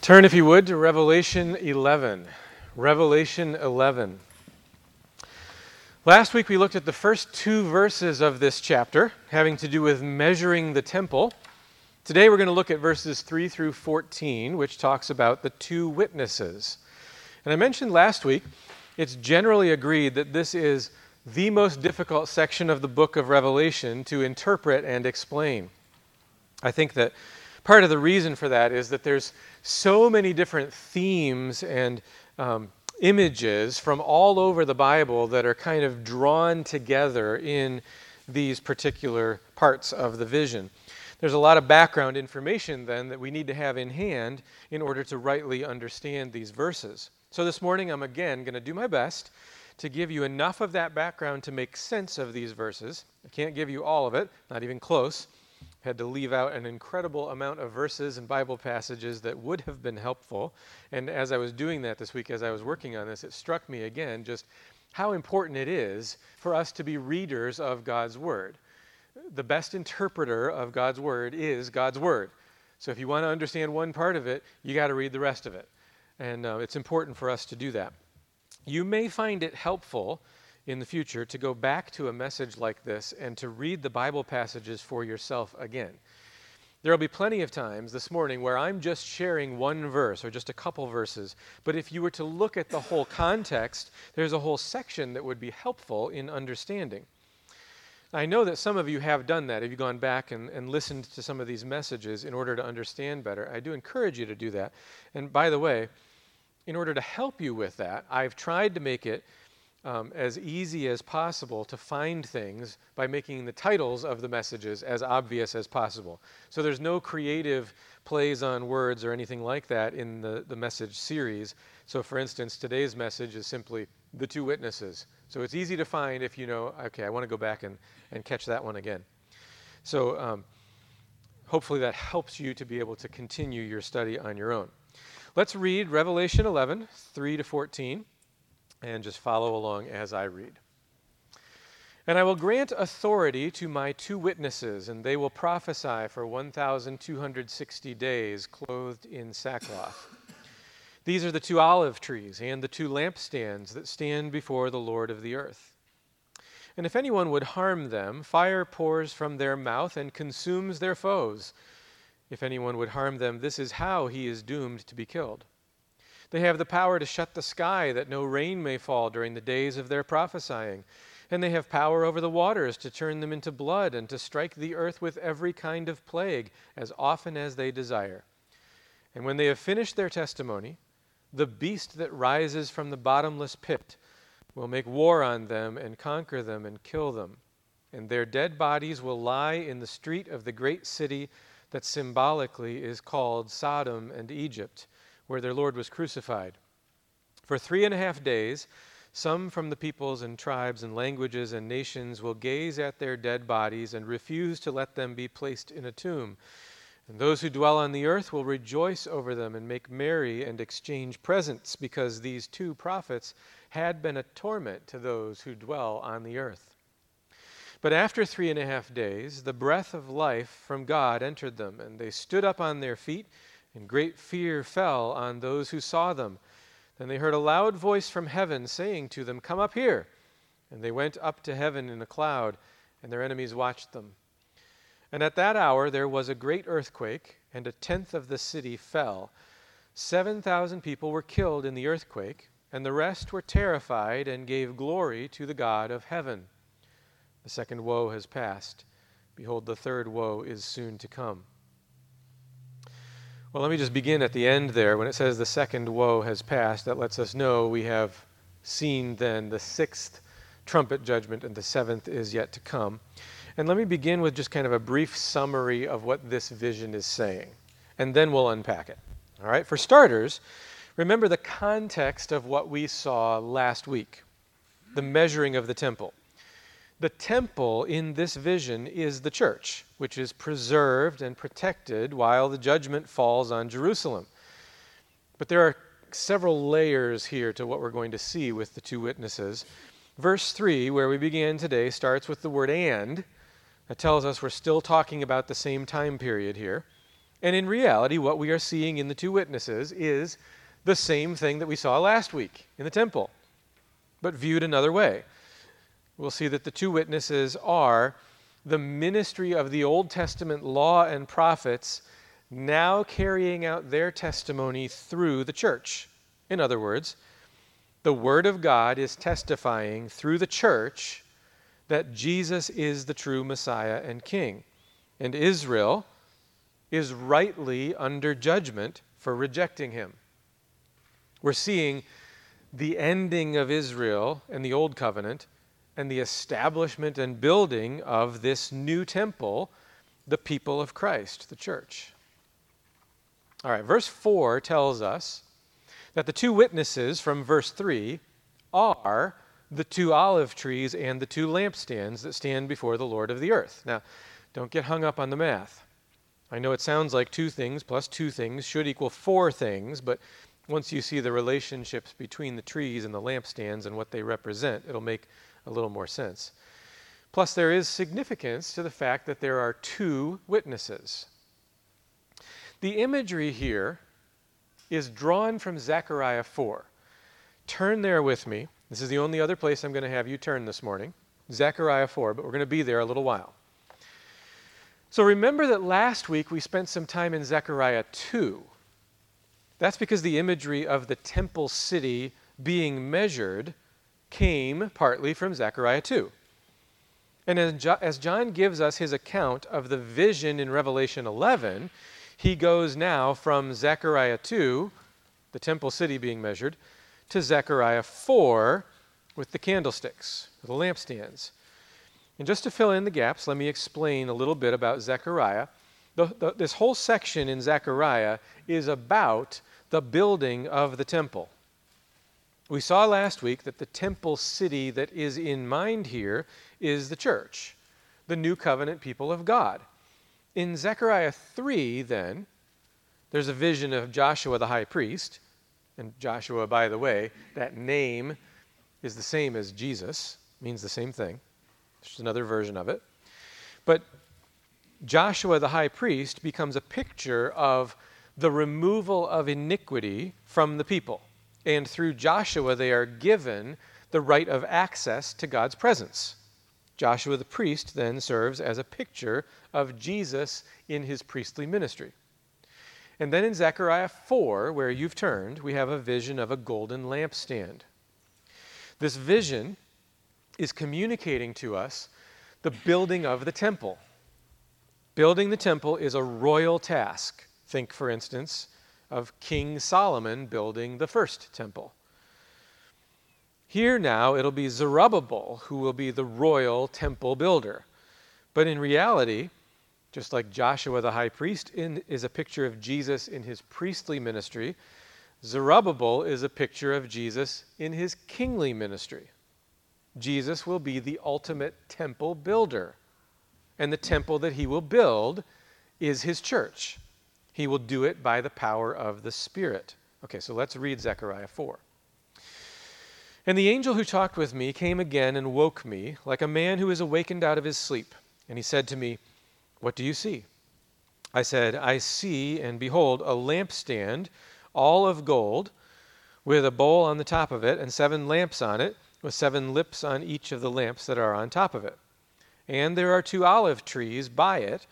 Turn, if you would, to Revelation 11. Revelation 11. Last week we looked at the first two verses of this chapter, having to do with measuring the temple. Today we're going to look at verses 3 through 14, which talks about the two witnesses. And I mentioned last week, it's generally agreed that this is the most difficult section of the book of Revelation to interpret and explain. I think that part of the reason for that is that there's so many different themes and um, images from all over the Bible that are kind of drawn together in these particular parts of the vision. There's a lot of background information then that we need to have in hand in order to rightly understand these verses. So this morning I'm again going to do my best to give you enough of that background to make sense of these verses. I can't give you all of it, not even close had to leave out an incredible amount of verses and Bible passages that would have been helpful. And as I was doing that this week, as I was working on this, it struck me again just how important it is for us to be readers of God's Word. The best interpreter of God's Word is God's Word. So if you want to understand one part of it, you got to read the rest of it. And uh, it's important for us to do that. You may find it helpful in the future to go back to a message like this and to read the Bible passages for yourself again. There will be plenty of times this morning where I'm just sharing one verse or just a couple verses, but if you were to look at the whole context, there's a whole section that would be helpful in understanding. I know that some of you have done that. Have you gone back and, and listened to some of these messages in order to understand better? I do encourage you to do that. And by the way, in order to help you with that, I've tried to make it um, as easy as possible to find things by making the titles of the messages as obvious as possible. So there's no creative plays on words or anything like that in the, the message series. So, for instance, today's message is simply the two witnesses. So it's easy to find if you know, okay, I want to go back and, and catch that one again. So um, hopefully that helps you to be able to continue your study on your own. Let's read Revelation 11, 3 to 14 and just follow along as I read. And I will grant authority to my two witnesses, and they will prophesy for 1,260 days, clothed in sackcloth. These are the two olive trees and the two lampstands that stand before the Lord of the earth. And if anyone would harm them, fire pours from their mouth and consumes their foes. If anyone would harm them, this is how he is doomed to be killed. They have the power to shut the sky that no rain may fall during the days of their prophesying. And they have power over the waters to turn them into blood and to strike the earth with every kind of plague as often as they desire. And when they have finished their testimony, the beast that rises from the bottomless pit will make war on them and conquer them and kill them. And their dead bodies will lie in the street of the great city that symbolically is called Sodom and Egypt where their Lord was crucified. For three and a half days, some from the peoples and tribes and languages and nations will gaze at their dead bodies and refuse to let them be placed in a tomb. And those who dwell on the earth will rejoice over them and make merry and exchange presents, because these two prophets had been a torment to those who dwell on the earth. But after three and a half days, the breath of life from God entered them, and they stood up on their feet and great fear fell on those who saw them. Then they heard a loud voice from heaven saying to them, Come up here. And they went up to heaven in a cloud, and their enemies watched them. And at that hour there was a great earthquake, and a tenth of the city fell. Seven thousand people were killed in the earthquake, and the rest were terrified and gave glory to the God of heaven. The second woe has passed. Behold, the third woe is soon to come. Well, let me just begin at the end there. When it says the second woe has passed, that lets us know we have seen then the sixth trumpet judgment and the seventh is yet to come. And let me begin with just kind of a brief summary of what this vision is saying, and then we'll unpack it. All right, for starters, remember the context of what we saw last week the measuring of the temple. The temple in this vision is the church, which is preserved and protected while the judgment falls on Jerusalem. But there are several layers here to what we're going to see with the two witnesses. Verse 3, where we began today, starts with the word and. That tells us we're still talking about the same time period here. And in reality, what we are seeing in the two witnesses is the same thing that we saw last week in the temple, but viewed another way. We'll see that the two witnesses are the ministry of the Old Testament law and prophets now carrying out their testimony through the church. In other words, the Word of God is testifying through the church that Jesus is the true Messiah and King. And Israel is rightly under judgment for rejecting him. We're seeing the ending of Israel and the Old Covenant and the establishment and building of this new temple, the people of Christ, the church. All right, verse 4 tells us that the two witnesses from verse 3 are the two olive trees and the two lampstands that stand before the Lord of the earth. Now, don't get hung up on the math. I know it sounds like two things plus two things should equal four things, but once you see the relationships between the trees and the lampstands and what they represent, it'll make a little more sense. Plus, there is significance to the fact that there are two witnesses. The imagery here is drawn from Zechariah 4. Turn there with me. This is the only other place I'm going to have you turn this morning. Zechariah 4, but we're going to be there a little while. So remember that last week we spent some time in Zechariah 2. That's because the imagery of the temple city being measured came partly from Zechariah 2. And as John gives us his account of the vision in Revelation 11, he goes now from Zechariah 2, the temple city being measured, to Zechariah 4 with the candlesticks, the lampstands. And just to fill in the gaps, let me explain a little bit about Zechariah. The, the, this whole section in Zechariah is about the building of the temple. We saw last week that the temple city that is in mind here is the church, the new covenant people of God. In Zechariah 3, then, there's a vision of Joshua the high priest. And Joshua, by the way, that name is the same as Jesus, means the same thing. There's another version of it. But Joshua the high priest becomes a picture of the removal of iniquity from the people. And through Joshua, they are given the right of access to God's presence. Joshua the priest then serves as a picture of Jesus in his priestly ministry. And then in Zechariah 4, where you've turned, we have a vision of a golden lampstand. This vision is communicating to us the building of the temple. Building the temple is a royal task. Think, for instance, of King Solomon building the first temple. Here now, it'll be Zerubbabel who will be the royal temple builder. But in reality, just like Joshua the high priest in, is a picture of Jesus in his priestly ministry, Zerubbabel is a picture of Jesus in his kingly ministry. Jesus will be the ultimate temple builder. And the temple that he will build is his church. He will do it by the power of the Spirit. Okay, so let's read Zechariah 4. And the angel who talked with me came again and woke me, like a man who is awakened out of his sleep. And he said to me, What do you see? I said, I see, and behold, a lampstand, all of gold, with a bowl on the top of it, and seven lamps on it with seven lips on each of the lamps that are on top of it. And there are two olive trees by it,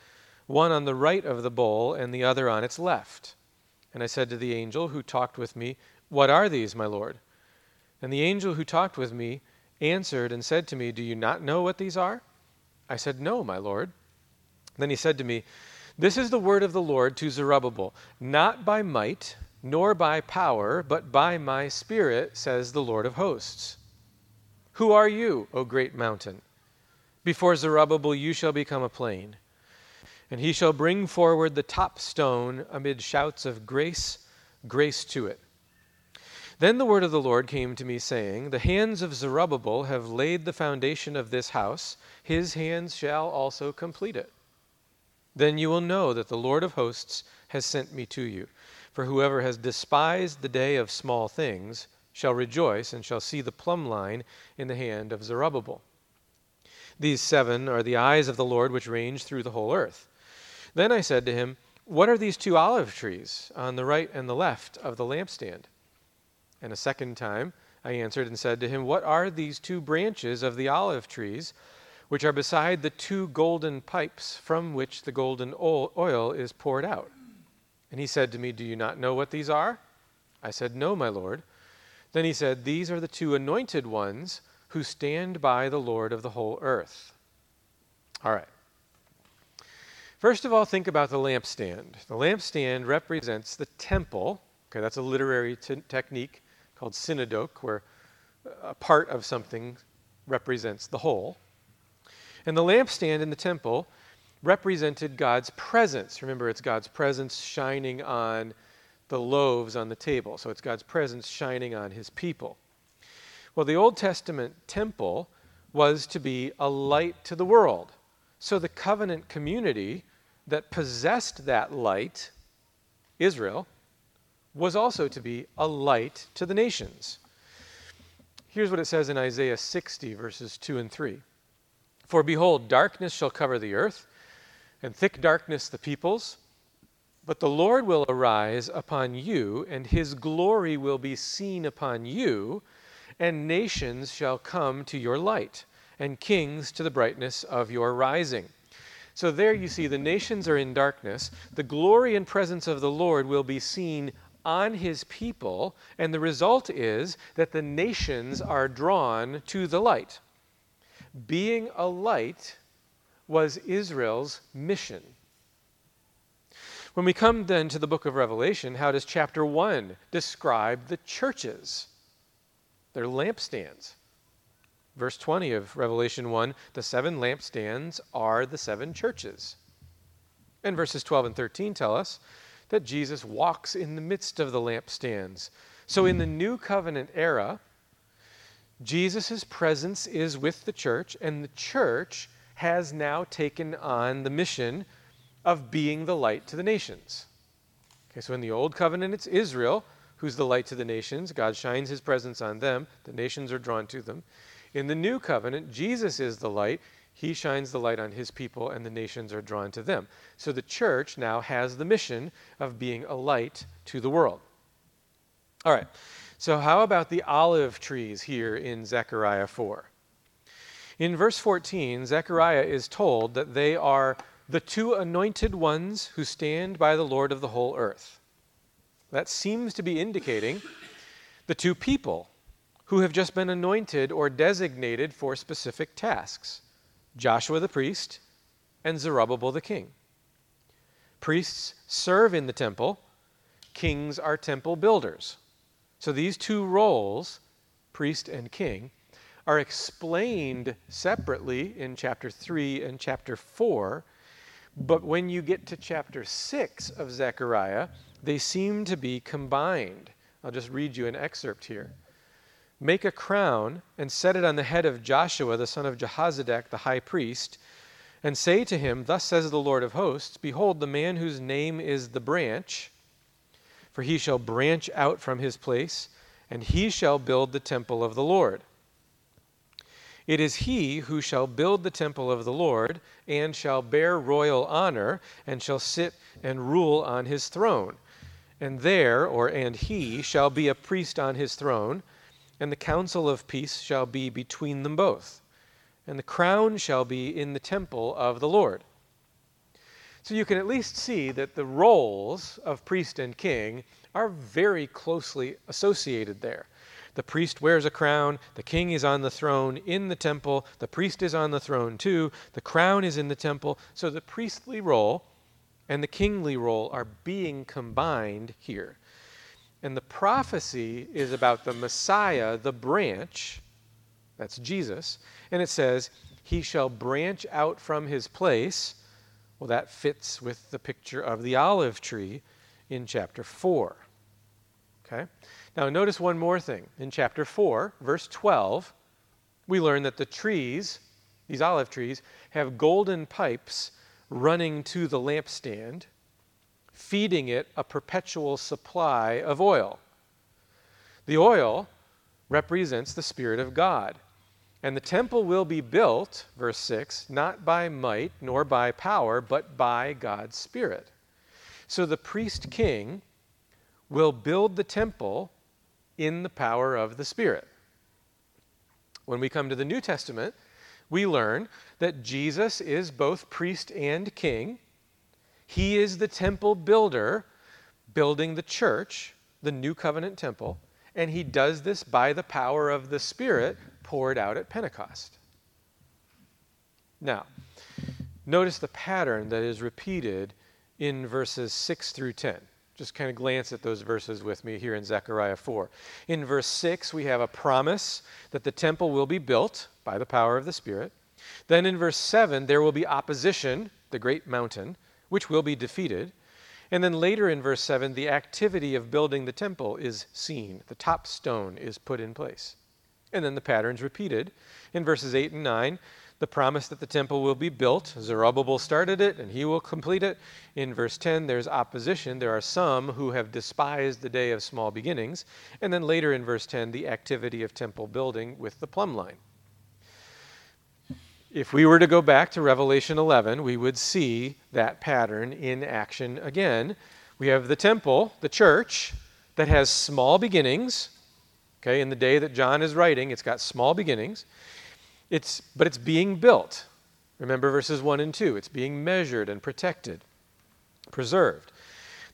one on the right of the bowl and the other on its left. And I said to the angel who talked with me, What are these, my Lord? And the angel who talked with me answered and said to me, Do you not know what these are? I said, No, my Lord. Then he said to me, This is the word of the Lord to Zerubbabel, not by might, nor by power, but by my spirit, says the Lord of hosts. Who are you, O great mountain? Before Zerubbabel you shall become a plain. And he shall bring forward the top stone amid shouts of grace, grace to it. Then the word of the Lord came to me, saying, The hands of Zerubbabel have laid the foundation of this house, his hands shall also complete it. Then you will know that the Lord of hosts has sent me to you. For whoever has despised the day of small things, shall rejoice and shall see the plumb line in the hand of Zerubbabel. These seven are the eyes of the Lord which range through the whole earth. Then I said to him, What are these two olive trees on the right and the left of the lampstand? And a second time I answered and said to him, What are these two branches of the olive trees which are beside the two golden pipes from which the golden oil is poured out? And he said to me, Do you not know what these are? I said, No, my Lord. Then he said, These are the two anointed ones who stand by the Lord of the whole earth. All right. First of all, think about the lampstand. The lampstand represents the temple. Okay, that's a literary t- technique called synecdoche, where a part of something represents the whole. And the lampstand in the temple represented God's presence. Remember, it's God's presence shining on the loaves on the table. So it's God's presence shining on his people. Well, the Old Testament temple was to be a light to the world. So the covenant community that possessed that light, Israel, was also to be a light to the nations. Here's what it says in Isaiah 60, verses 2 and 3 For behold, darkness shall cover the earth, and thick darkness the peoples. But the Lord will arise upon you, and his glory will be seen upon you, and nations shall come to your light and kings to the brightness of your rising. So there you see the nations are in darkness. The glory and presence of the Lord will be seen on his people, and the result is that the nations are drawn to the light. Being a light was Israel's mission. When we come then to the book of Revelation, how does chapter 1 describe the churches? They're lampstands. Verse 20 of Revelation 1 the seven lampstands are the seven churches. And verses 12 and 13 tell us that Jesus walks in the midst of the lampstands. So in the new covenant era, Jesus' presence is with the church, and the church has now taken on the mission of being the light to the nations. Okay, so in the old covenant, it's Israel who's the light to the nations. God shines his presence on them, the nations are drawn to them. In the new covenant, Jesus is the light. He shines the light on his people, and the nations are drawn to them. So the church now has the mission of being a light to the world. All right, so how about the olive trees here in Zechariah 4? In verse 14, Zechariah is told that they are the two anointed ones who stand by the Lord of the whole earth. That seems to be indicating the two people who have just been anointed or designated for specific tasks Joshua the priest and Zerubbabel the king. Priests serve in the temple, kings are temple builders. So these two roles, priest and king, are explained separately in chapter 3 and chapter 4. But when you get to chapter 6 of Zechariah, they seem to be combined. I'll just read you an excerpt here. Make a crown and set it on the head of Joshua, the son of Jehozadak, the high priest, and say to him, Thus says the Lord of hosts Behold, the man whose name is the branch, for he shall branch out from his place, and he shall build the temple of the Lord. It is he who shall build the temple of the Lord, and shall bear royal honor, and shall sit and rule on his throne. And there, or and he, shall be a priest on his throne and the counsel of peace shall be between them both, and the crown shall be in the temple of the Lord. So you can at least see that the roles of priest and king are very closely associated there. The priest wears a crown, the king is on the throne in the temple, the priest is on the throne too, the crown is in the temple. So the priestly role and the kingly role are being combined here. And the prophecy is about the Messiah, the branch, that's Jesus, and it says, He shall branch out from his place. Well, that fits with the picture of the olive tree in chapter 4. Okay? Now, notice one more thing. In chapter 4, verse 12, we learn that the trees, these olive trees, have golden pipes running to the lampstand feeding it a perpetual supply of oil. The oil represents the Spirit of God. And the temple will be built, verse 6, not by might nor by power, but by God's Spirit. So the priest king will build the temple in the power of the Spirit. When we come to the New Testament, we learn that Jesus is both priest and king. He is the temple builder, building the church, the new covenant temple, and he does this by the power of the Spirit poured out at Pentecost. Now, notice the pattern that is repeated in verses 6 through 10. Just kind of glance at those verses with me here in Zechariah 4. In verse 6, we have a promise that the temple will be built by the power of the Spirit. Then in verse 7, there will be opposition, the great mountain, which will be defeated. And then later in verse 7, the activity of building the temple is seen. The top stone is put in place. And then the pattern's repeated. In verses 8 and 9, the promise that the temple will be built. Zerubbabel started it and he will complete it. In verse 10, there's opposition. There are some who have despised the day of small beginnings. And then later in verse 10, the activity of temple building with the plumb line. If we were to go back to Revelation 11, we would see that pattern in action again. We have the temple, the church, that has small beginnings. Okay, in the day that John is writing, it's got small beginnings. It's, but it's being built. Remember verses 1 and 2. It's being measured and protected, preserved.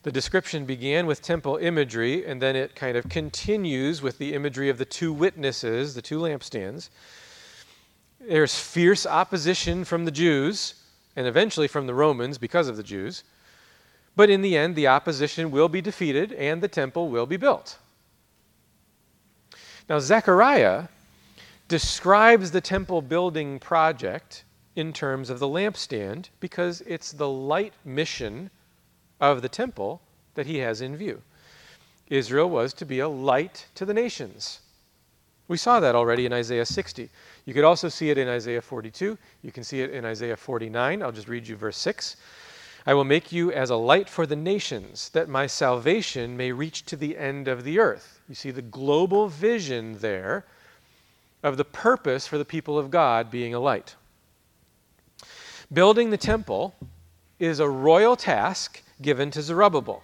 The description began with temple imagery, and then it kind of continues with the imagery of the two witnesses, the two lampstands. There's fierce opposition from the Jews, and eventually from the Romans because of the Jews. But in the end, the opposition will be defeated, and the temple will be built. Now, Zechariah describes the temple building project in terms of the lampstand because it's the light mission of the temple that he has in view. Israel was to be a light to the nations. We saw that already in Isaiah 60. You could also see it in Isaiah 42. You can see it in Isaiah 49. I'll just read you verse 6. I will make you as a light for the nations, that my salvation may reach to the end of the earth. You see the global vision there of the purpose for the people of God being a light. Building the temple is a royal task given to Zerubbabel.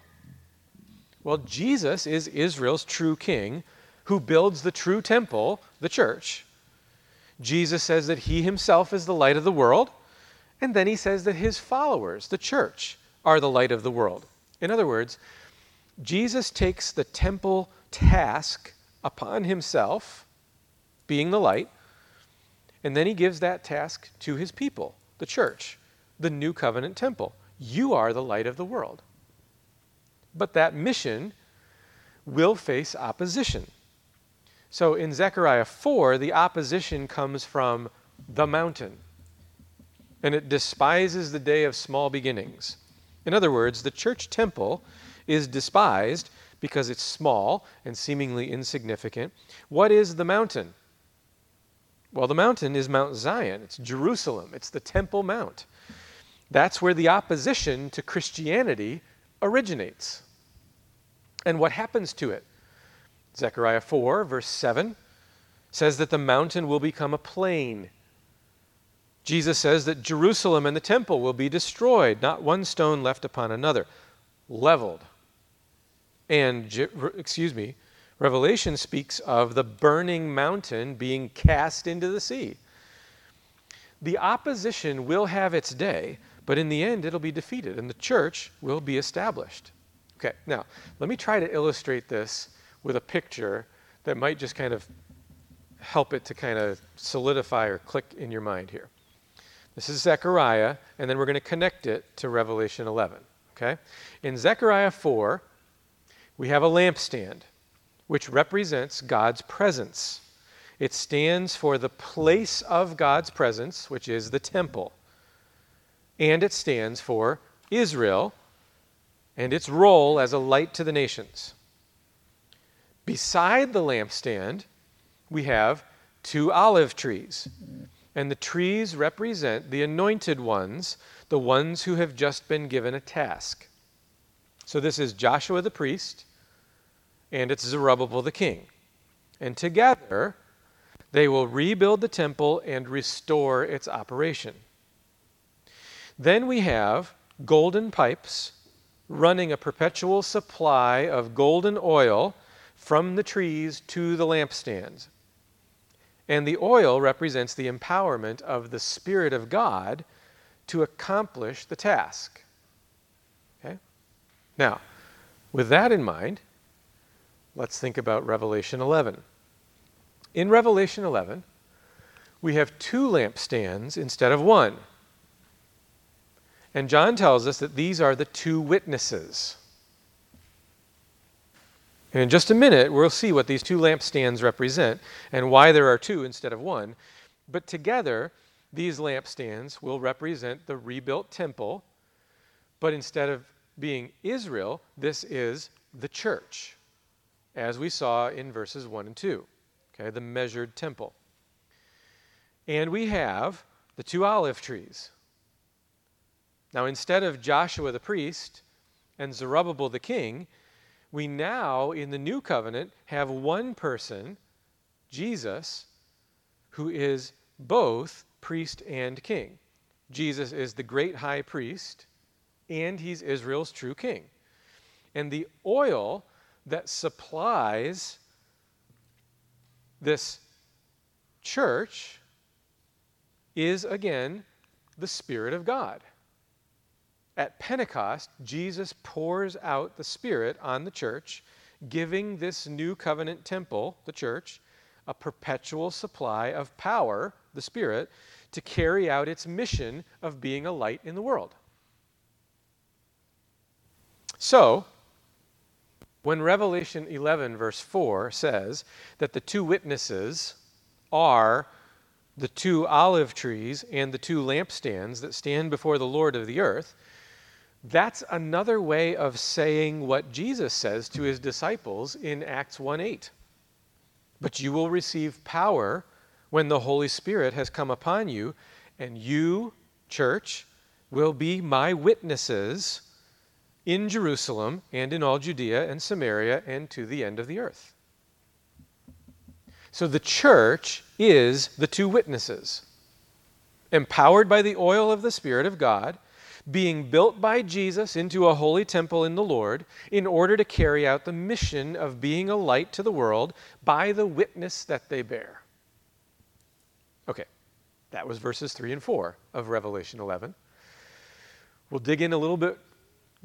Well, Jesus is Israel's true king who builds the true temple, the church. Jesus says that he himself is the light of the world, and then he says that his followers, the church, are the light of the world. In other words, Jesus takes the temple task upon himself being the light. And then he gives that task to his people, the church, the new covenant temple. You are the light of the world. But that mission will face opposition. So in Zechariah 4, the opposition comes from the mountain, and it despises the day of small beginnings. In other words, the church temple is despised because it's small and seemingly insignificant. What is the mountain? Well, the mountain is Mount Zion, it's Jerusalem, it's the Temple Mount. That's where the opposition to Christianity originates. And what happens to it? Zechariah 4, verse 7, says that the mountain will become a plain. Jesus says that Jerusalem and the temple will be destroyed, not one stone left upon another, leveled. And, excuse me, Revelation speaks of the burning mountain being cast into the sea. The opposition will have its day, but in the end it'll be defeated and the church will be established. Okay, now let me try to illustrate this with a picture that might just kind of help it to kind of solidify or click in your mind here. This is Zechariah, and then we're going to connect it to Revelation 11. Okay? In Zechariah 4, we have a lampstand which represents God's presence. It stands for the place of God's presence, which is the temple. And it stands for Israel and its role as a light to the nations. Beside the lampstand, we have two olive trees. And the trees represent the anointed ones, the ones who have just been given a task. So this is Joshua the priest and it's Zerubbabel the king. And together, they will rebuild the temple and restore its operation. Then we have golden pipes running a perpetual supply of golden oil from the trees to the lampstands. And the oil represents the empowerment of the Spirit of God to accomplish the task. Okay? Now, with that in mind, let's think about Revelation 11. In Revelation 11, we have two lampstands instead of one. And John tells us that these are the two witnesses. And in just a minute, we'll see what these two lampstands represent and why there are two instead of one. But together, these lampstands will represent the rebuilt temple. But instead of being Israel, this is the church, as we saw in verses 1 and 2. Okay, the measured temple. And we have the two olive trees. Now, instead of Joshua the priest and Zerubbabel the king, we now, in the new covenant, have one person, Jesus, who is both priest and king. Jesus is the great high priest, and he's Israel's true king. And the oil that supplies this church is, again, the Spirit of God. At Pentecost, Jesus pours out the Spirit on the church, giving this new covenant temple, the church, a perpetual supply of power, the Spirit, to carry out its mission of being a light in the world. So, when Revelation 11, verse 4 says that the two witnesses are the two olive trees and the two lampstands that stand before the Lord of the earth, that's another way of saying what Jesus says to his disciples in Acts 1 8. But you will receive power when the Holy Spirit has come upon you, and you, church, will be my witnesses in Jerusalem and in all Judea and Samaria and to the end of the earth. So the church is the two witnesses, empowered by the oil of the Spirit of God being built by Jesus into a holy temple in the Lord in order to carry out the mission of being a light to the world by the witness that they bear. Okay, that was verses 3 and 4 of Revelation 11. We'll dig in a little bit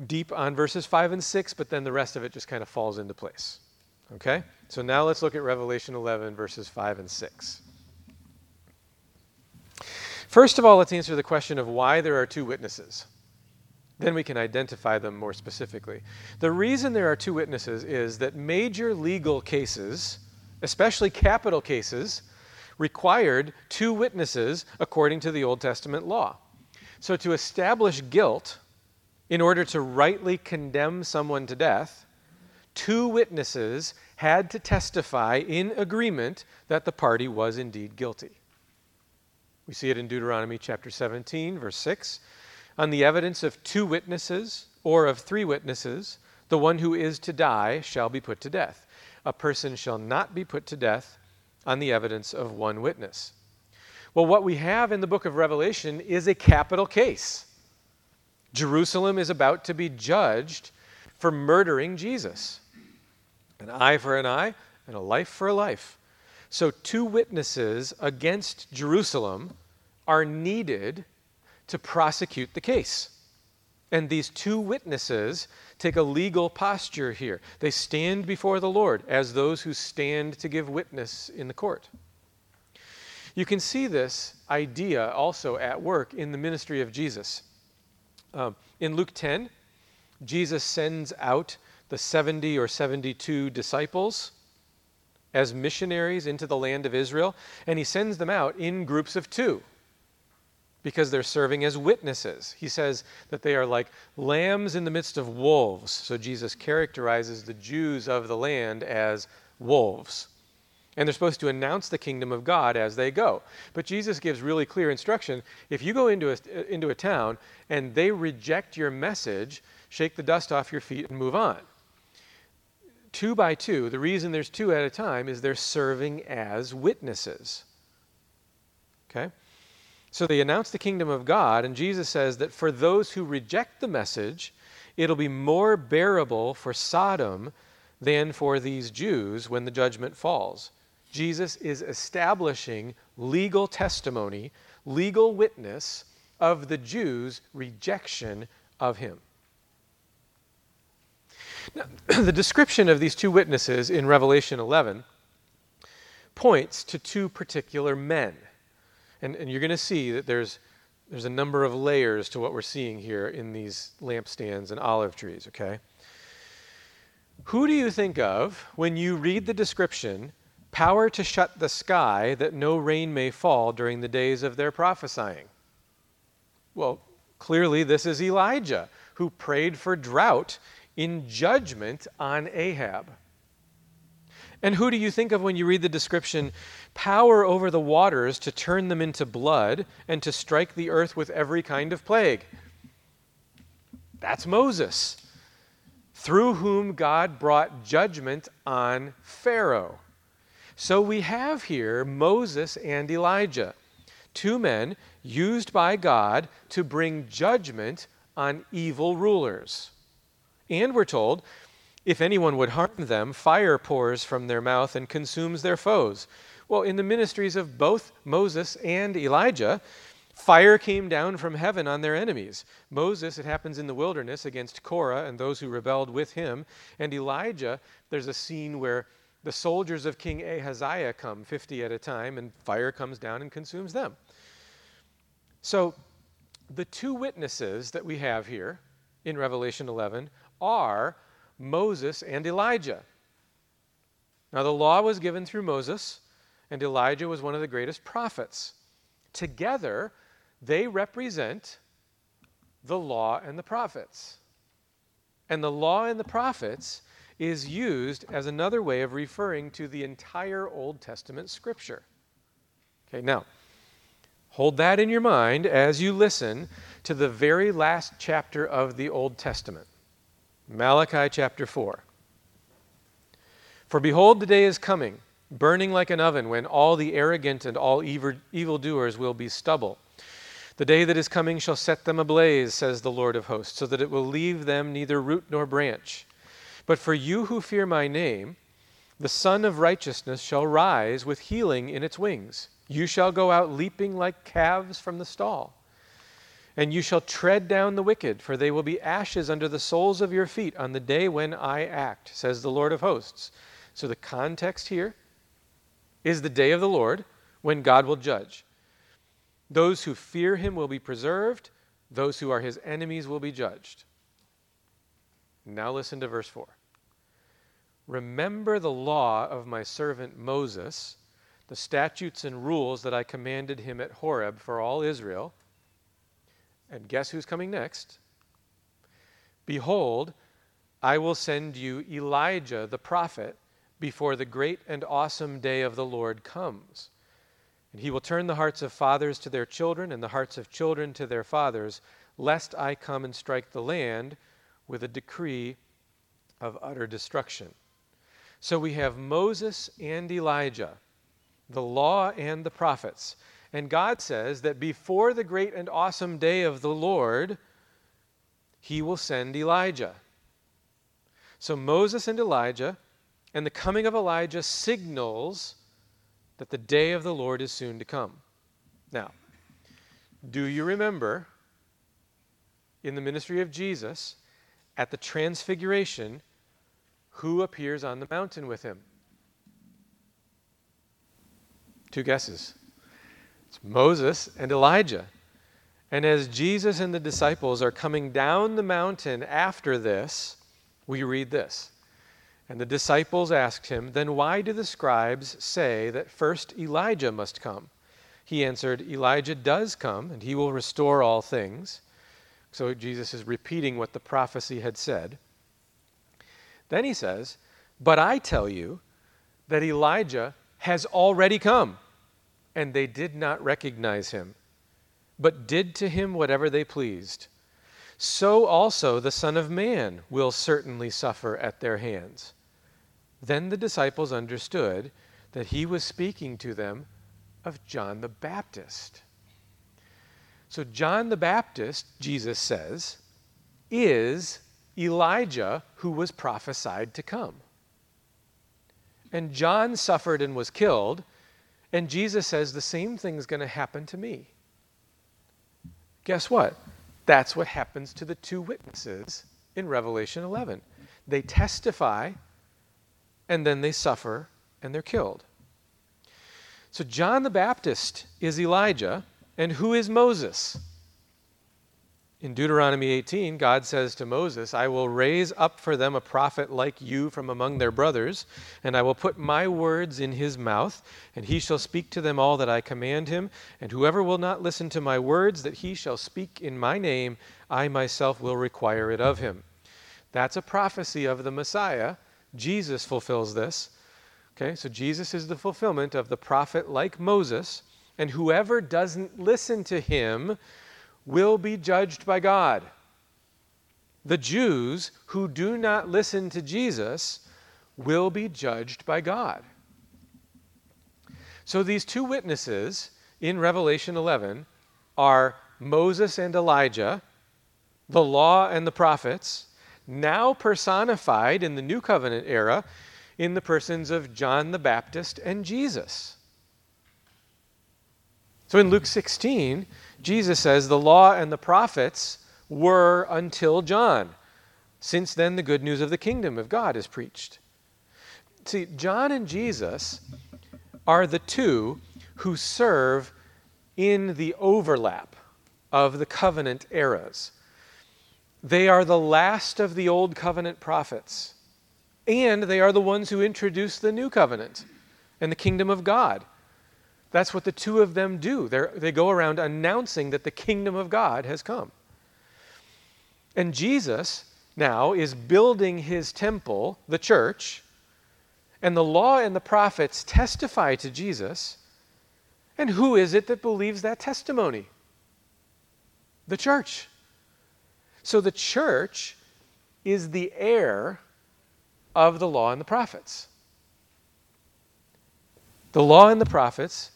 deep on verses 5 and 6, but then the rest of it just kind of falls into place. Okay? So now let's look at Revelation 11, verses 5 and 6. First of all, let's answer the question of why there are two witnesses. Then we can identify them more specifically. The reason there are two witnesses is that major legal cases, especially capital cases, required two witnesses according to the Old Testament law. So to establish guilt, in order to rightly condemn someone to death, two witnesses had to testify in agreement that the party was indeed guilty. We see it in Deuteronomy chapter 17, verse 6. On the evidence of two witnesses or of three witnesses, the one who is to die shall be put to death. A person shall not be put to death on the evidence of one witness. Well, what we have in the book of Revelation is a capital case. Jerusalem is about to be judged for murdering Jesus. An eye for an eye and a life for a life. So, two witnesses against Jerusalem are needed to prosecute the case. And these two witnesses take a legal posture here. They stand before the Lord as those who stand to give witness in the court. You can see this idea also at work in the ministry of Jesus. Um, in Luke 10, Jesus sends out the 70 or 72 disciples as missionaries into the land of Israel, and he sends them out in groups of two because they're serving as witnesses. He says that they are like lambs in the midst of wolves. So Jesus characterizes the Jews of the land as wolves. And they're supposed to announce the kingdom of God as they go. But Jesus gives really clear instruction. If you go into a, into a town and they reject your message, shake the dust off your feet and move on two by two, the reason there's two at a time is they're serving as witnesses. Okay? So they announce the kingdom of God, and Jesus says that for those who reject the message, it'll be more bearable for Sodom than for these Jews when the judgment falls. Jesus is establishing legal testimony, legal witness of the Jews' rejection of him. Now, the description of these two witnesses in Revelation 11 points to two particular men. And, and you're going to see that there's, there's a number of layers to what we're seeing here in these lampstands and olive trees, okay? Who do you think of when you read the description, power to shut the sky that no rain may fall during the days of their prophesying? Well, clearly, this is Elijah who prayed for drought in judgment on Ahab. And who do you think of when you read the description? Power over the waters to turn them into blood and to strike the earth with every kind of plague. That's Moses, through whom God brought judgment on Pharaoh. So we have here Moses and Elijah, two men used by God to bring judgment on evil rulers. And we're told, if anyone would harm them, fire pours from their mouth and consumes their foes. Well, in the ministries of both Moses and Elijah, fire came down from heaven on their enemies. Moses, it happens in the wilderness against Korah and those who rebelled with him. And Elijah, there's a scene where the soldiers of King Ahaziah come, 50 at a time, and fire comes down and consumes them. So, the two witnesses that we have here in Revelation 11 are Moses and Elijah. Now, the law was given through Moses, and Elijah was one of the greatest prophets. Together, they represent the law and the prophets. And the law and the prophets is used as another way of referring to the entire Old Testament scripture. Okay, now, hold that in your mind as you listen to the very last chapter of the Old Testament. Malachi chapter 4. For behold, the day is coming, burning like an oven, when all the arrogant and all evil doers will be stubble. The day that is coming shall set them ablaze, says the Lord of hosts, so that it will leave them neither root nor branch. But for you who fear my name, the Sun of Righteousness shall rise with healing in its wings. You shall go out leaping like calves from the stall. And you shall tread down the wicked, for they will be ashes under the soles of your feet on the day when I act, says the Lord of hosts. So the context here is the day of the Lord when God will judge. Those who fear him will be preserved, those who are his enemies will be judged. Now listen to verse 4. Remember the law of my servant Moses, the statutes and rules that I commanded him at Horeb for all Israel and guess who's coming next? Behold, I will send you Elijah the prophet before the great and awesome day of the Lord comes. And he will turn the hearts of fathers to their children and the hearts of children to their fathers, lest I come and strike the land with a decree of utter destruction. So we have Moses and Elijah, the law and the prophets. And God says that before the great and awesome day of the Lord, he will send Elijah. So Moses and Elijah and the coming of Elijah signals that the day of the Lord is soon to come. Now, do you remember in the ministry of Jesus at the transfiguration who appears on the mountain with him? Two guesses. It's Moses and Elijah. And as Jesus and the disciples are coming down the mountain after this, we read this. And the disciples asked him, Then why do the scribes say that first Elijah must come? He answered, Elijah does come, and he will restore all things. So Jesus is repeating what the prophecy had said. Then he says, But I tell you that Elijah has already come and they did not recognize him, but did to him whatever they pleased. So also the Son of Man will certainly suffer at their hands. Then the disciples understood that he was speaking to them of John the Baptist. So, John the Baptist, Jesus says, is Elijah who was prophesied to come. And John suffered and was killed, and Jesus says the same thing's going to happen to me. Guess what? That's what happens to the two witnesses in Revelation 11. They testify, and then they suffer, and they're killed. So, John the Baptist is Elijah, and who is Moses? In Deuteronomy 18, God says to Moses, I will raise up for them a prophet like you from among their brothers, and I will put my words in his mouth, and he shall speak to them all that I command him. And whoever will not listen to my words that he shall speak in my name, I myself will require it of him. That's a prophecy of the Messiah. Jesus fulfills this. Okay, so Jesus is the fulfillment of the prophet like Moses, and whoever doesn't listen to him, will be judged by God. The Jews who do not listen to Jesus will be judged by God. So these two witnesses in Revelation 11 are Moses and Elijah, the law and the prophets, now personified in the New Covenant era in the persons of John the Baptist and Jesus. So in Luke 16, Jesus says, The law and the prophets were until John. Since then, the good news of the kingdom of God is preached. See, John and Jesus are the two who serve in the overlap of the covenant eras. They are the last of the old covenant prophets, and they are the ones who introduce the new covenant and the kingdom of God. That's what the two of them do. They're, they go around announcing that the kingdom of God has come. And Jesus now is building his temple, the church, and the law and the prophets testify to Jesus. And who is it that believes that testimony? The church. So the church is the heir of the law and the prophets. The law and the prophets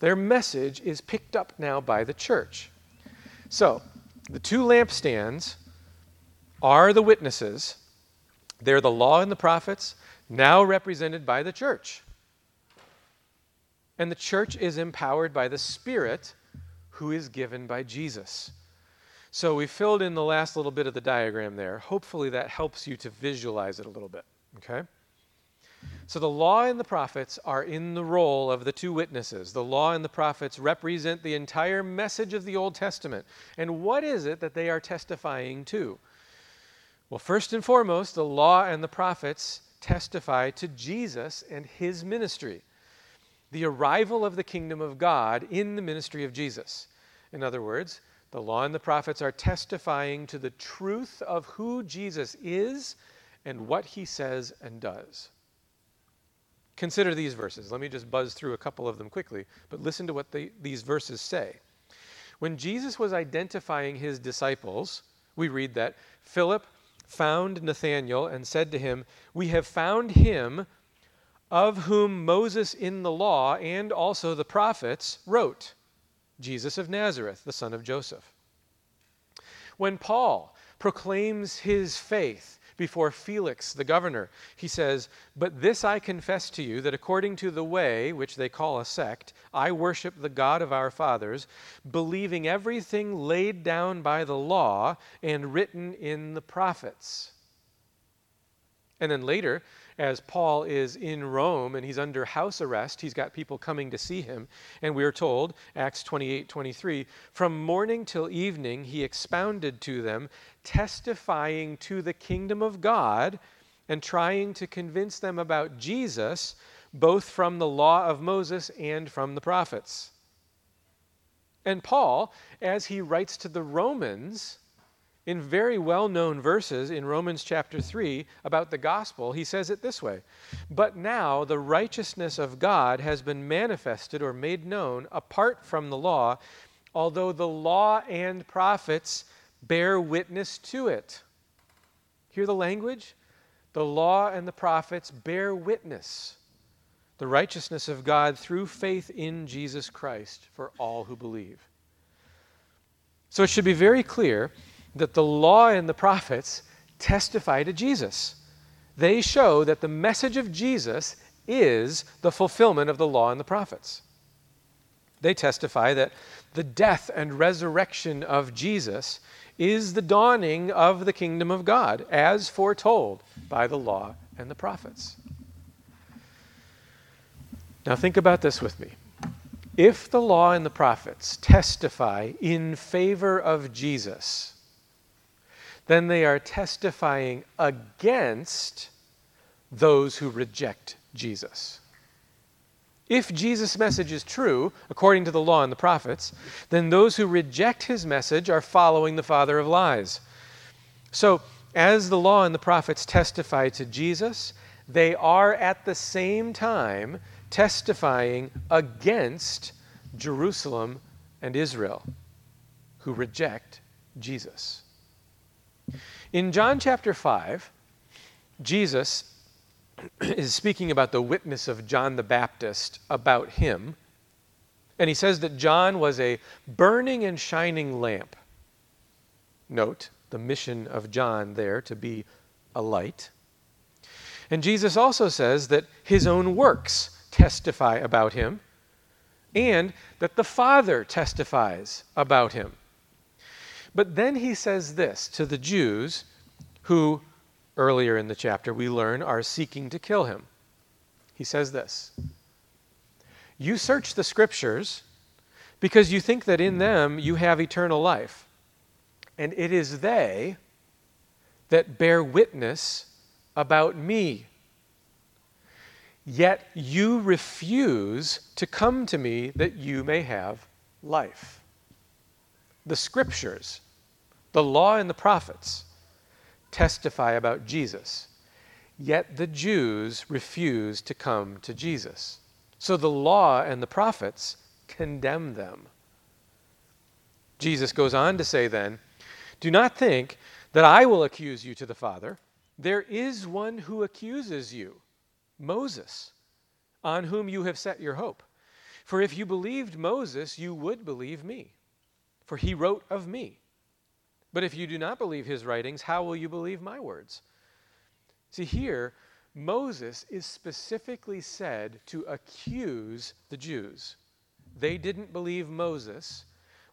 their message is picked up now by the church. So, the two lampstands are the witnesses. They're the law and the prophets, now represented by the church. And the church is empowered by the Spirit who is given by Jesus. So we filled in the last little bit of the diagram there. Hopefully that helps you to visualize it a little bit. Okay? So the law and the prophets are in the role of the two witnesses. The law and the prophets represent the entire message of the Old Testament. And what is it that they are testifying to? Well, first and foremost, the law and the prophets testify to Jesus and his ministry, the arrival of the kingdom of God in the ministry of Jesus. In other words, the law and the prophets are testifying to the truth of who Jesus is and what he says and does. Consider these verses. Let me just buzz through a couple of them quickly, but listen to what they, these verses say. When Jesus was identifying his disciples, we read that Philip found Nathanael and said to him, We have found him of whom Moses in the law and also the prophets wrote, Jesus of Nazareth, the son of Joseph. When Paul proclaims his faith, before Felix, the governor. He says, But this I confess to you, that according to the way, which they call a sect, I worship the God of our fathers, believing everything laid down by the law and written in the prophets. And then later, as Paul is in Rome and he's under house arrest, he's got people coming to see him. And we're told, Acts 28 23, from morning till evening he expounded to them, testifying to the kingdom of God and trying to convince them about Jesus, both from the law of Moses and from the prophets. And Paul, as he writes to the Romans, in very well known verses in Romans chapter 3 about the gospel, he says it this way But now the righteousness of God has been manifested or made known apart from the law, although the law and prophets bear witness to it. Hear the language? The law and the prophets bear witness. The righteousness of God through faith in Jesus Christ for all who believe. So it should be very clear that the law and the prophets testify to Jesus. They show that the message of Jesus is the fulfillment of the law and the prophets. They testify that the death and resurrection of Jesus is the dawning of the kingdom of God, as foretold by the law and the prophets. Now, think about this with me. If the law and the prophets testify in favor of Jesus, then they are testifying against those who reject Jesus. If Jesus' message is true, according to the law and the prophets, then those who reject his message are following the father of lies. So, as the law and the prophets testify to Jesus, they are at the same time testifying against Jerusalem and Israel, who reject Jesus. In John chapter 5, Jesus is speaking about the witness of John the Baptist about him. And he says that John was a burning and shining lamp. Note the mission of John there to be a light. And Jesus also says that his own works testify about him and that the Father testifies about him. But then he says this to the Jews who earlier in the chapter, we learn are seeking to kill him. He says this You search the scriptures because you think that in them you have eternal life, and it is they that bear witness about me. Yet you refuse to come to me that you may have life. The scriptures, the law and the prophets, testify about Jesus. Yet the Jews refuse to come to Jesus. So the law and the prophets condemn them. Jesus goes on to say then, Do not think that I will accuse you to the Father. There is one who accuses you, Moses, on whom you have set your hope. For if you believed Moses, you would believe me, for he wrote of me. But if you do not believe his writings, how will you believe my words? See, here, Moses is specifically said to accuse the Jews. They didn't believe Moses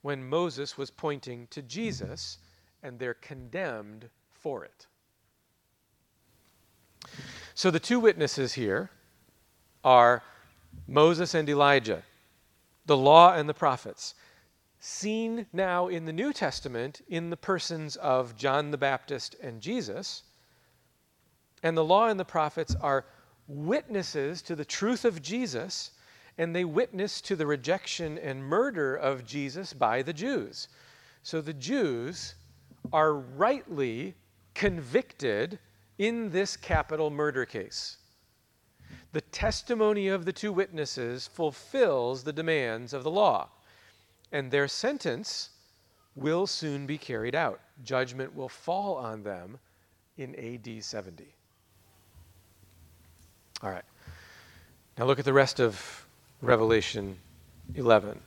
when Moses was pointing to Jesus, and they're condemned for it. So the two witnesses here are Moses and Elijah, the law and the prophets seen now in the New Testament in the persons of John the Baptist and Jesus. And the law and the prophets are witnesses to the truth of Jesus, and they witness to the rejection and murder of Jesus by the Jews. So the Jews are rightly convicted in this capital murder case. The testimony of the two witnesses fulfills the demands of the law and their sentence will soon be carried out. Judgment will fall on them in AD 70. All right. Now look at the rest of Revelation 11.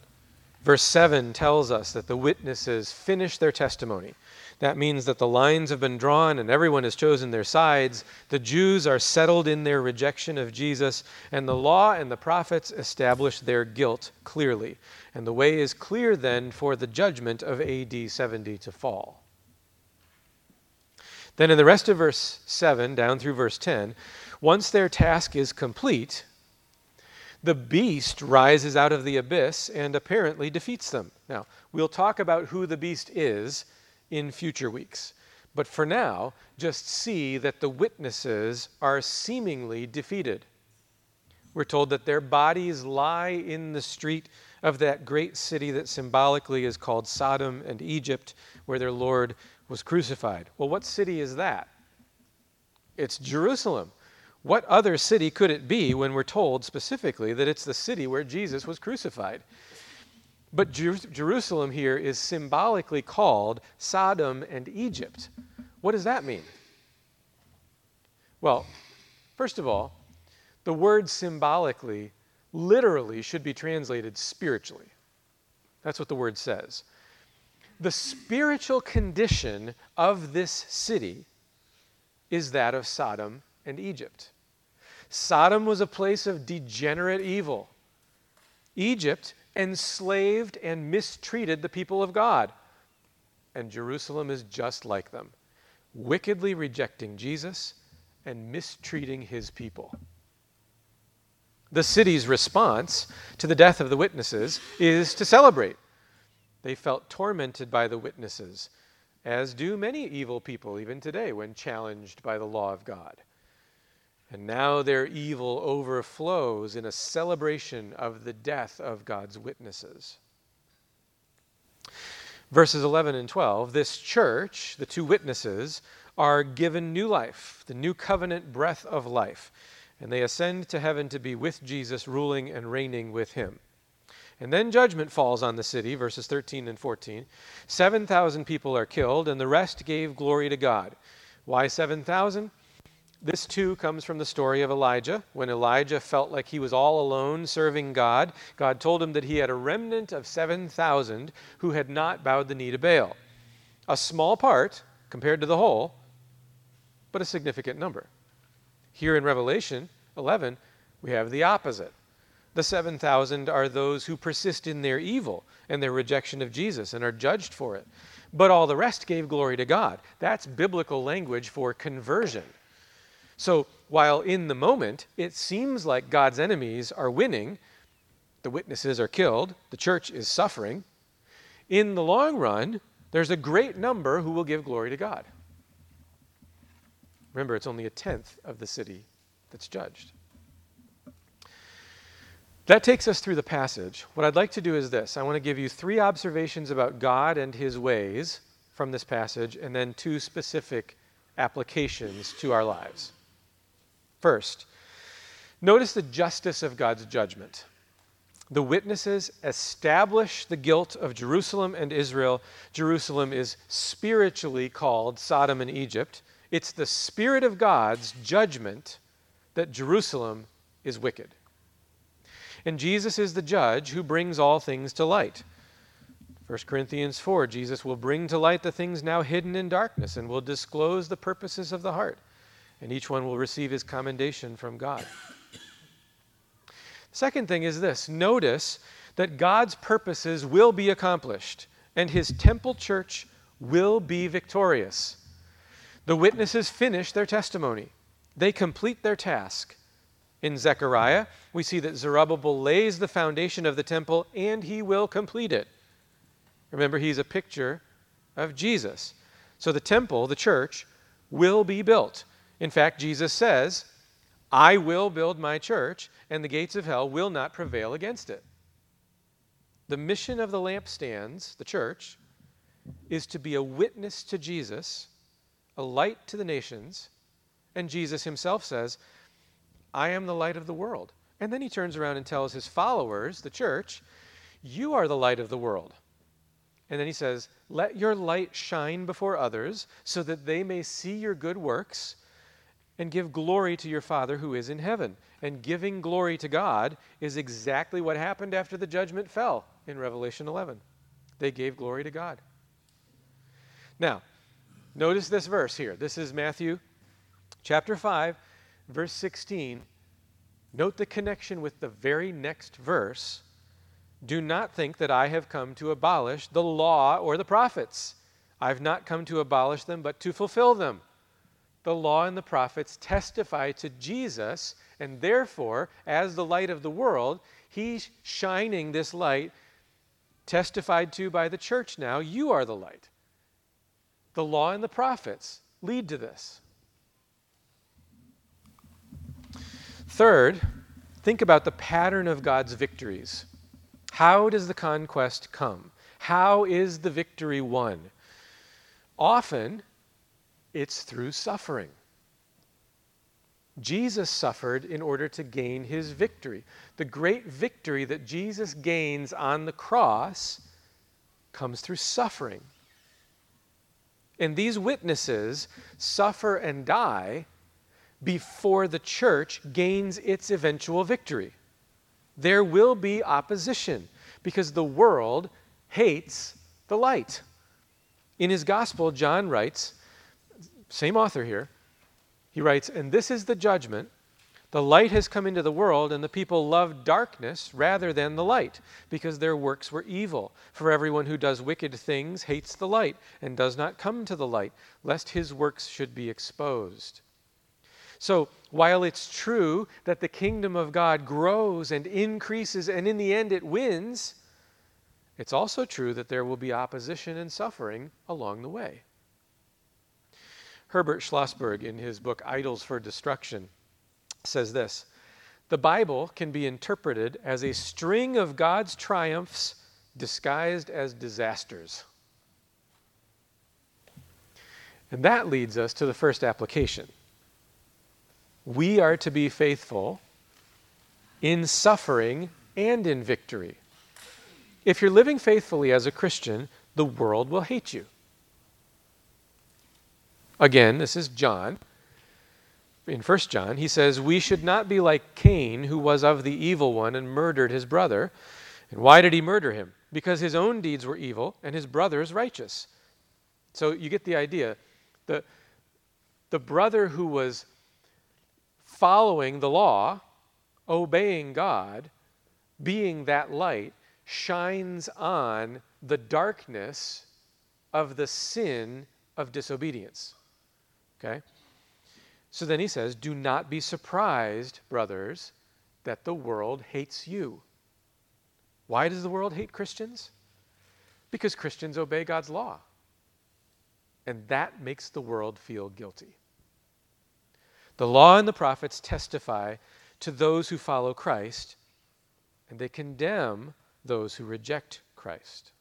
Verse 7 tells us that the witnesses finish their testimony. That means that the lines have been drawn and everyone has chosen their sides. The Jews are settled in their rejection of Jesus, and the law and the prophets establish their guilt clearly. And the way is clear then for the judgment of AD 70 to fall. Then in the rest of verse 7 down through verse 10, once their task is complete, the beast rises out of the abyss and apparently defeats them. Now, we'll talk about who the beast is in future weeks. But for now, just see that the witnesses are seemingly defeated. We're told that their bodies lie in the street of that great city that symbolically is called Sodom and Egypt, where their Lord was crucified. Well, what city is that? It's Jerusalem. What other city could it be when we're told specifically that it's the city where Jesus was crucified? But Jer- Jerusalem here is symbolically called Sodom and Egypt. What does that mean? Well, first of all, the word symbolically literally should be translated spiritually. That's what the word says. The spiritual condition of this city is that of Sodom and Egypt. Sodom was a place of degenerate evil. Egypt enslaved and mistreated the people of God. And Jerusalem is just like them, wickedly rejecting Jesus and mistreating his people. The city's response to the death of the witnesses is to celebrate. They felt tormented by the witnesses, as do many evil people even today when challenged by the law of God. And now their evil overflows in a celebration of the death of God's witnesses. Verses 11 and 12 this church, the two witnesses, are given new life, the new covenant breath of life and they ascend to heaven to be with Jesus, ruling and reigning with him. And then judgment falls on the city, verses 13 and 14. 7,000 people are killed, and the rest gave glory to God. Why 7,000? This too comes from the story of Elijah. When Elijah felt like he was all alone serving God, God told him that he had a remnant of 7,000 who had not bowed the knee to Baal. A small part compared to the whole, but a significant number. Here in Revelation 11, we have the opposite. The 7,000 are those who persist in their evil and their rejection of Jesus and are judged for it. But all the rest gave glory to God. That's biblical language for conversion. So while in the moment it seems like God's enemies are winning, the witnesses are killed, the church is suffering, in the long run, there's a great number who will give glory to God. Remember, it's only a tenth of the city that's judged. That takes us through the passage. What I'd like to do is this I want to give you three observations about God and his ways from this passage, and then two specific applications to our lives. First, notice the justice of God's judgment. The witnesses establish the guilt of Jerusalem and Israel. Jerusalem is spiritually called Sodom and Egypt. It's the Spirit of God's judgment that Jerusalem is wicked. And Jesus is the judge who brings all things to light. 1 Corinthians 4 Jesus will bring to light the things now hidden in darkness and will disclose the purposes of the heart, and each one will receive his commendation from God. Second thing is this notice that God's purposes will be accomplished, and his temple church will be victorious. The witnesses finish their testimony, they complete their task. In Zechariah, we see that Zerubbabel lays the foundation of the temple and he will complete it. Remember, he's a picture of Jesus. So the temple, the church, will be built. In fact, Jesus says, I will build my church, and the gates of hell will not prevail against it. The mission of the lampstands, the church, is to be a witness to Jesus a light to the nations. And Jesus himself says, I am the light of the world. And then he turns around and tells his followers, the church, You are the light of the world. And then he says, Let your light shine before others so that they may see your good works and give glory to your Father who is in heaven. And giving glory to God is exactly what happened after the judgment fell in Revelation 11. They gave glory to God. Now, Notice this verse here. This is Matthew chapter 5, verse 16. Note the connection with the very next verse. Do not think that I have come to abolish the law or the prophets. I've not come to abolish them, but to fulfill them. The law and the prophets testify to Jesus, and therefore, as the light of the world, he's shining this light testified to by the church now. You are the light. The law and the prophets lead to this. Third, think about the pattern of God's victories. How does the conquest come? How is the victory won? Often, it's through suffering. Jesus suffered in order to gain his victory. The great victory that Jesus gains on the cross comes through suffering. And these witnesses suffer and die before the church gains its eventual victory. There will be opposition because the world hates the light. In his gospel, John writes, same author here, He writes, And this is the judgment. The light has come into the world, and the people love darkness rather than the light, because their works were evil. For everyone who does wicked things hates the light, and does not come to the light, lest his works should be exposed. So, while it's true that the kingdom of God grows and increases, and in the end it wins, it's also true that there will be opposition and suffering along the way. Herbert Schlossberg, in his book Idols for Destruction, says this The Bible can be interpreted as a string of God's triumphs disguised as disasters. And that leads us to the first application. We are to be faithful in suffering and in victory. If you're living faithfully as a Christian, the world will hate you. Again, this is John. In 1 John, he says, We should not be like Cain, who was of the evil one and murdered his brother. And why did he murder him? Because his own deeds were evil and his brother's righteous. So you get the idea. The, the brother who was following the law, obeying God, being that light, shines on the darkness of the sin of disobedience. Okay? So then he says, Do not be surprised, brothers, that the world hates you. Why does the world hate Christians? Because Christians obey God's law. And that makes the world feel guilty. The law and the prophets testify to those who follow Christ, and they condemn those who reject Christ.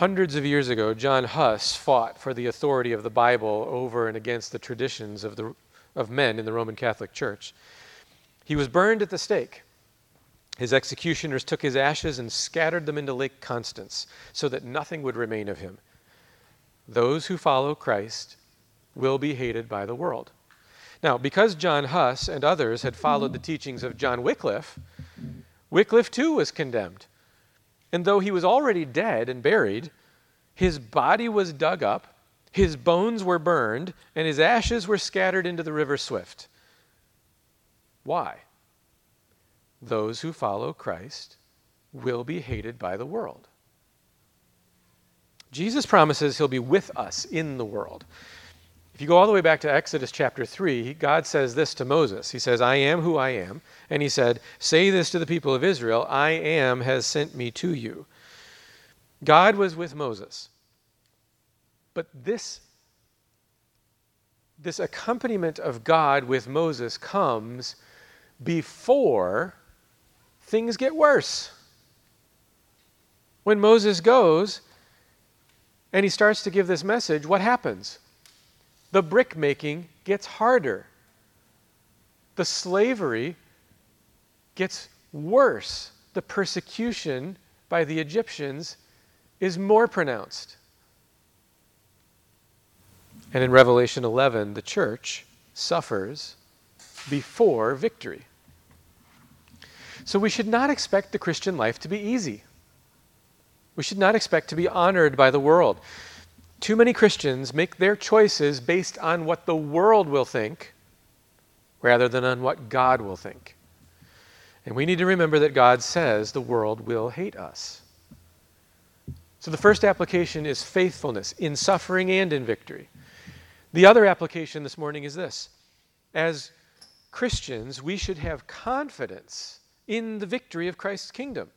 Hundreds of years ago, John Huss fought for the authority of the Bible over and against the traditions of, the, of men in the Roman Catholic Church. He was burned at the stake. His executioners took his ashes and scattered them into Lake Constance so that nothing would remain of him. Those who follow Christ will be hated by the world. Now, because John Huss and others had followed the teachings of John Wycliffe, Wycliffe too was condemned. And though he was already dead and buried, his body was dug up, his bones were burned, and his ashes were scattered into the river Swift. Why? Those who follow Christ will be hated by the world. Jesus promises he'll be with us in the world. If you go all the way back to Exodus chapter 3, God says this to Moses He says, I am who I am. And he said, Say this to the people of Israel I am has sent me to you. God was with Moses. But this, this accompaniment of God with Moses comes before things get worse. When Moses goes and he starts to give this message, what happens? The brick making gets harder. The slavery gets worse. The persecution by the Egyptians is more pronounced. And in Revelation 11, the church suffers before victory. So we should not expect the Christian life to be easy. We should not expect to be honored by the world. Too many Christians make their choices based on what the world will think rather than on what God will think. And we need to remember that God says the world will hate us. So the first application is faithfulness in suffering and in victory. The other application this morning is this as Christians, we should have confidence in the victory of Christ's kingdom.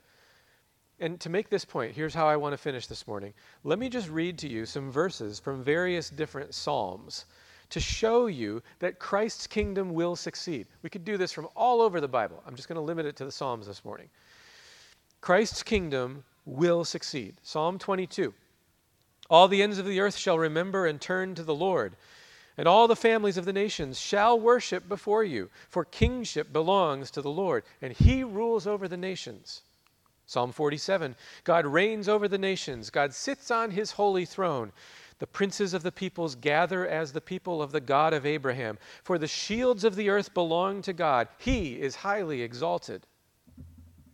And to make this point, here's how I want to finish this morning. Let me just read to you some verses from various different Psalms to show you that Christ's kingdom will succeed. We could do this from all over the Bible. I'm just going to limit it to the Psalms this morning. Christ's kingdom will succeed. Psalm 22. All the ends of the earth shall remember and turn to the Lord, and all the families of the nations shall worship before you, for kingship belongs to the Lord, and he rules over the nations. Psalm 47 God reigns over the nations, God sits on his holy throne. The princes of the peoples gather as the people of the God of Abraham. For the shields of the earth belong to God, he is highly exalted.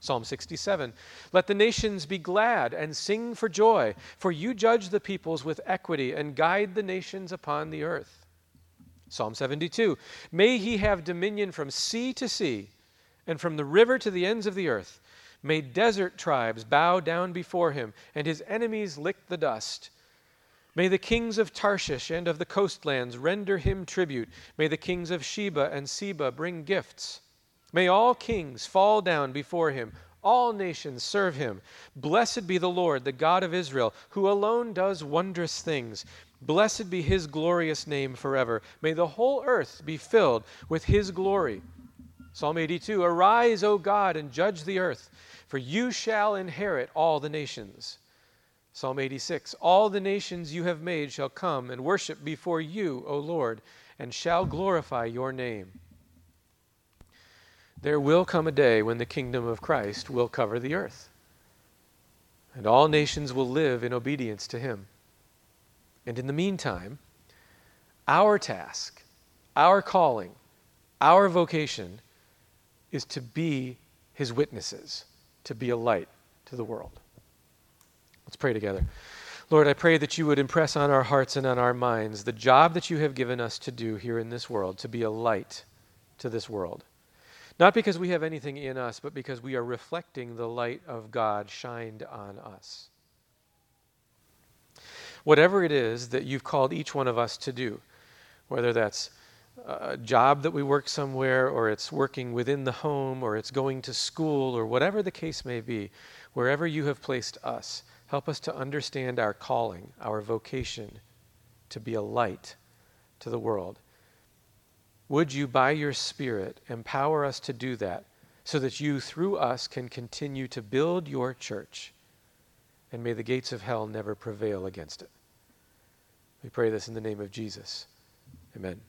Psalm 67 Let the nations be glad and sing for joy, for you judge the peoples with equity and guide the nations upon the earth. Psalm 72 May he have dominion from sea to sea and from the river to the ends of the earth. May desert tribes bow down before him and his enemies lick the dust. May the kings of Tarshish and of the coastlands render him tribute. May the kings of Sheba and Seba bring gifts. May all kings fall down before him, all nations serve him. Blessed be the Lord, the God of Israel, who alone does wondrous things. Blessed be his glorious name forever. May the whole earth be filled with his glory. Psalm 82 Arise, O God, and judge the earth, for you shall inherit all the nations. Psalm 86 All the nations you have made shall come and worship before you, O Lord, and shall glorify your name. There will come a day when the kingdom of Christ will cover the earth, and all nations will live in obedience to him. And in the meantime, our task, our calling, our vocation is to be his witnesses, to be a light to the world. Let's pray together. Lord, I pray that you would impress on our hearts and on our minds the job that you have given us to do here in this world, to be a light to this world. Not because we have anything in us, but because we are reflecting the light of God shined on us. Whatever it is that you've called each one of us to do, whether that's a job that we work somewhere, or it's working within the home, or it's going to school, or whatever the case may be, wherever you have placed us, help us to understand our calling, our vocation to be a light to the world. Would you, by your Spirit, empower us to do that so that you, through us, can continue to build your church? And may the gates of hell never prevail against it. We pray this in the name of Jesus. Amen.